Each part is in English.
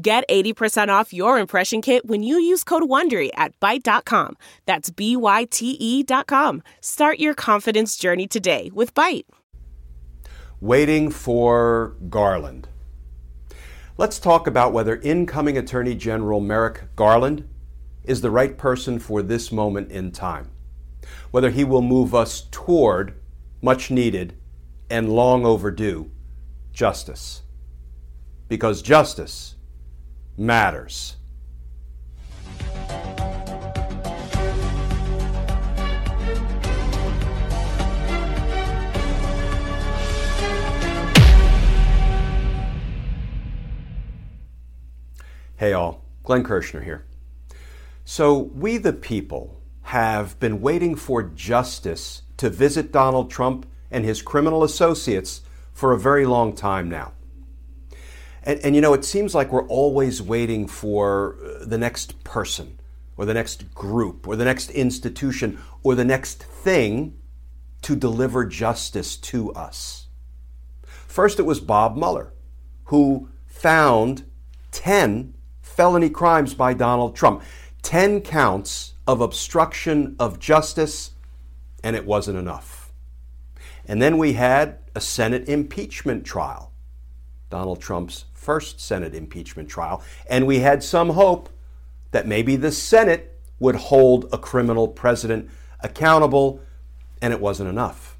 Get 80% off your impression kit when you use code WONDERY at Byte.com. That's B-Y-T-E dot com. Start your confidence journey today with Byte. Waiting for Garland. Let's talk about whether incoming Attorney General Merrick Garland is the right person for this moment in time. Whether he will move us toward much needed and long overdue justice. Because justice matters. Hey all, Glenn Kirschner here. So, we the people have been waiting for justice to visit Donald Trump and his criminal associates for a very long time now. And, and you know, it seems like we're always waiting for uh, the next person or the next group or the next institution or the next thing to deliver justice to us. First, it was Bob Mueller, who found 10 felony crimes by Donald Trump, 10 counts of obstruction of justice, and it wasn't enough. And then we had a Senate impeachment trial. Donald Trump's first Senate impeachment trial, and we had some hope that maybe the Senate would hold a criminal president accountable, and it wasn't enough.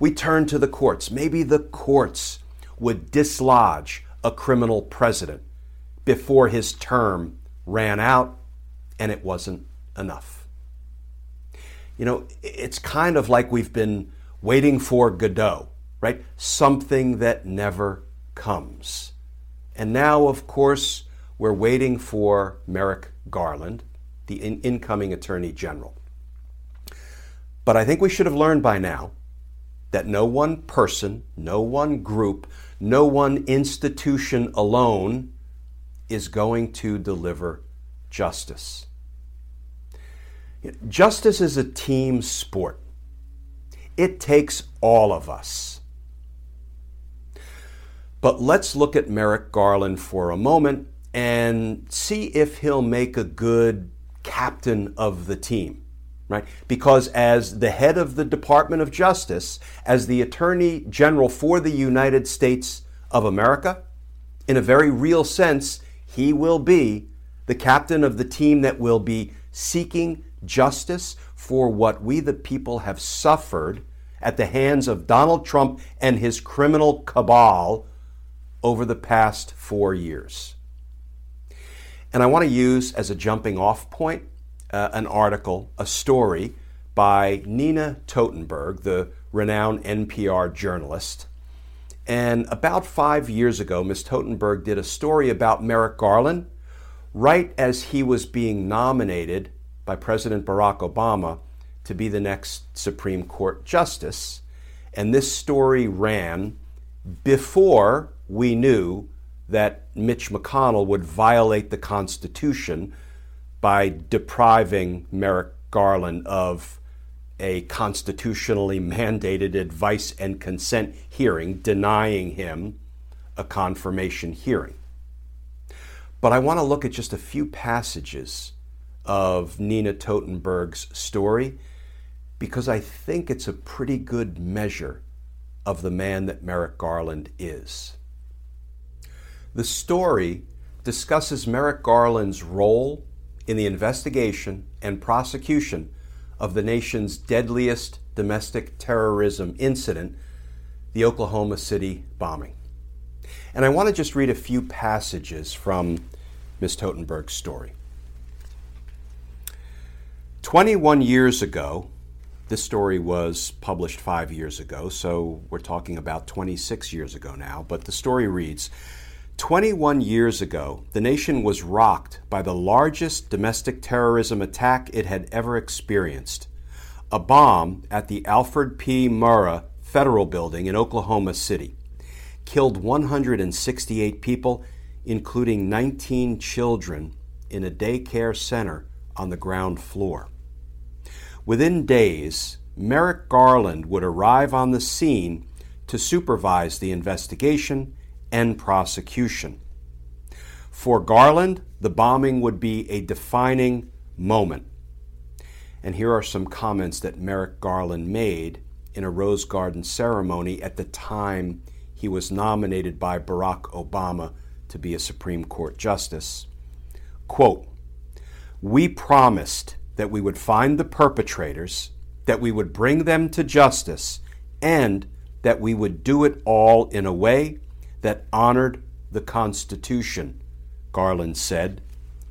We turned to the courts. Maybe the courts would dislodge a criminal president before his term ran out, and it wasn't enough. You know, it's kind of like we've been waiting for Godot, right? Something that never comes. And now, of course, we're waiting for Merrick Garland, the in- incoming Attorney General. But I think we should have learned by now that no one person, no one group, no one institution alone is going to deliver justice. Justice is a team sport. It takes all of us. But let's look at Merrick Garland for a moment and see if he'll make a good captain of the team, right? Because as the head of the Department of Justice, as the Attorney General for the United States of America, in a very real sense, he will be the captain of the team that will be seeking justice for what we the people have suffered at the hands of Donald Trump and his criminal cabal over the past four years. And I want to use as a jumping off point uh, an article, a story by Nina Totenberg, the renowned NPR journalist. And about five years ago, Ms. Totenberg did a story about Merrick Garland right as he was being nominated by President Barack Obama to be the next Supreme Court Justice. And this story ran before we knew that Mitch McConnell would violate the Constitution by depriving Merrick Garland of a constitutionally mandated advice and consent hearing, denying him a confirmation hearing. But I want to look at just a few passages of Nina Totenberg's story because I think it's a pretty good measure of the man that Merrick Garland is. The story discusses Merrick Garland's role in the investigation and prosecution of the nation's deadliest domestic terrorism incident, the Oklahoma City bombing. And I want to just read a few passages from Ms. Totenberg's story. 21 years ago, this story was published five years ago, so we're talking about 26 years ago now, but the story reads 21 years ago, the nation was rocked by the largest domestic terrorism attack it had ever experienced. A bomb at the Alfred P. Murrah Federal Building in Oklahoma City killed 168 people, including 19 children, in a daycare center on the ground floor. Within days, Merrick Garland would arrive on the scene to supervise the investigation and prosecution. For Garland, the bombing would be a defining moment. And here are some comments that Merrick Garland made in a Rose Garden ceremony at the time he was nominated by Barack Obama to be a Supreme Court justice. Quote, We promised that we would find the perpetrators, that we would bring them to justice, and that we would do it all in a way that honored the Constitution, Garland said,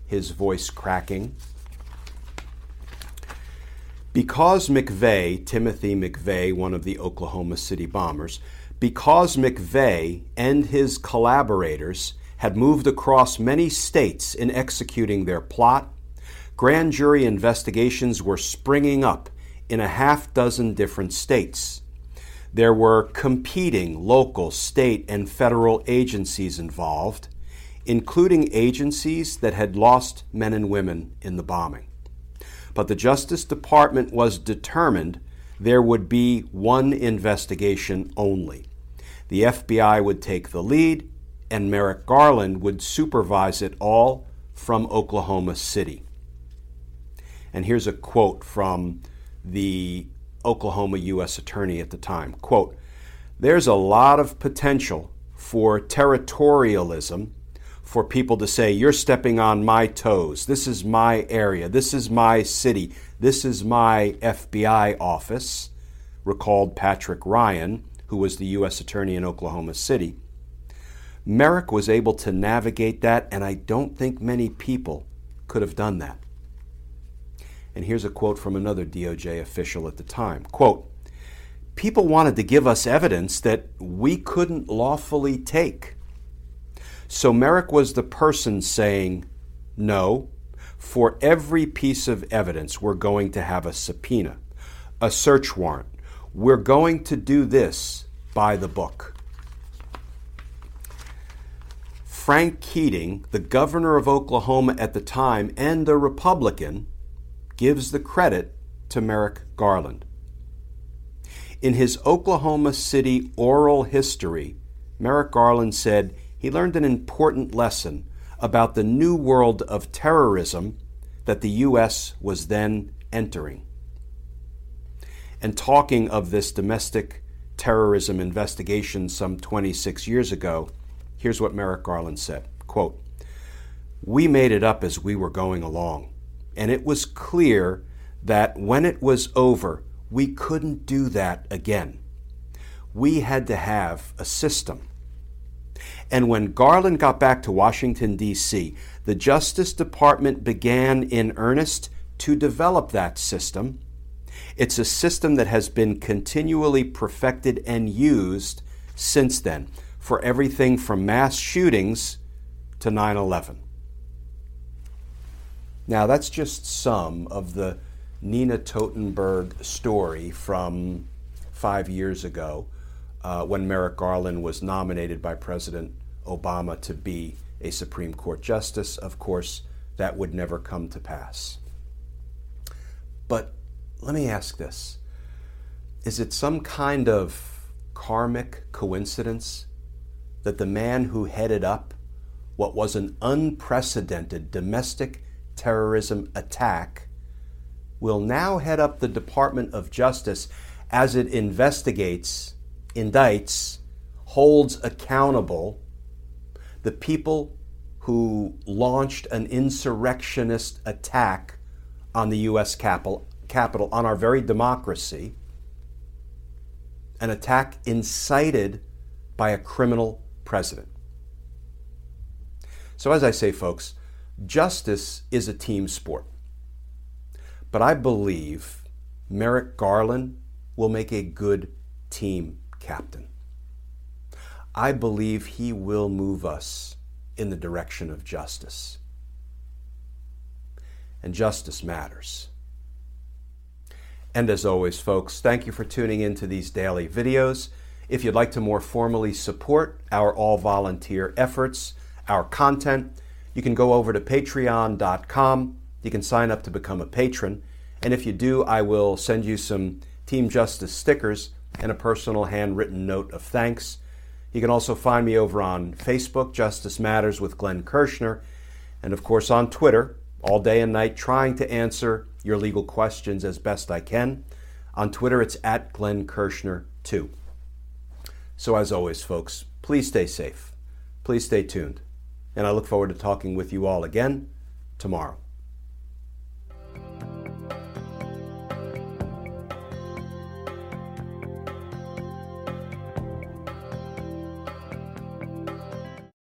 his voice cracking. Because McVeigh, Timothy McVeigh, one of the Oklahoma City bombers, because McVeigh and his collaborators had moved across many states in executing their plot, grand jury investigations were springing up in a half dozen different states. There were competing local, state, and federal agencies involved, including agencies that had lost men and women in the bombing. But the Justice Department was determined there would be one investigation only. The FBI would take the lead, and Merrick Garland would supervise it all from Oklahoma City. And here's a quote from the Oklahoma U.S. Attorney at the time. Quote, There's a lot of potential for territorialism for people to say, You're stepping on my toes. This is my area. This is my city. This is my FBI office, recalled Patrick Ryan, who was the U.S. Attorney in Oklahoma City. Merrick was able to navigate that, and I don't think many people could have done that. And here's a quote from another DOJ official at the time. Quote, People wanted to give us evidence that we couldn't lawfully take. So Merrick was the person saying, No, for every piece of evidence, we're going to have a subpoena, a search warrant. We're going to do this by the book. Frank Keating, the governor of Oklahoma at the time and a Republican, gives the credit to Merrick Garland. In his Oklahoma City oral history, Merrick Garland said he learned an important lesson about the new world of terrorism that the U.S. was then entering. And talking of this domestic terrorism investigation some 26 years ago, here's what Merrick Garland said quote, We made it up as we were going along and it was clear that when it was over, we couldn't do that again. We had to have a system. And when Garland got back to Washington, D.C., the Justice Department began in earnest to develop that system. It's a system that has been continually perfected and used since then for everything from mass shootings to 9 11. Now, that's just some of the Nina Totenberg story from five years ago uh, when Merrick Garland was nominated by President Obama to be a Supreme Court justice. Of course, that would never come to pass. But let me ask this Is it some kind of karmic coincidence that the man who headed up what was an unprecedented domestic terrorism attack will now head up the Department of Justice as it investigates, indicts, holds accountable the people who launched an insurrectionist attack on the U.S. Capitol, Capitol, on our very democracy, an attack incited by a criminal president. So, as I say, folks, justice is a team sport. But I believe Merrick Garland will make a good team captain. I believe He will move us in the direction of justice. And justice matters. And as always, folks, thank you for tuning in to these daily videos. If you'd like to more formally support our all volunteer efforts, our content, you can go over to patreon.com. You can sign up to become a patron. And if you do, I will send you some Team Justice stickers and a personal handwritten note of thanks. You can also find me over on Facebook, Justice Matters with Glenn Kirschner, and of course on Twitter, all day and night, trying to answer your legal questions as best I can. On Twitter, it's at Glenn Kirschner 2. So, as always, folks, please stay safe. Please stay tuned. And I look forward to talking with you all again tomorrow.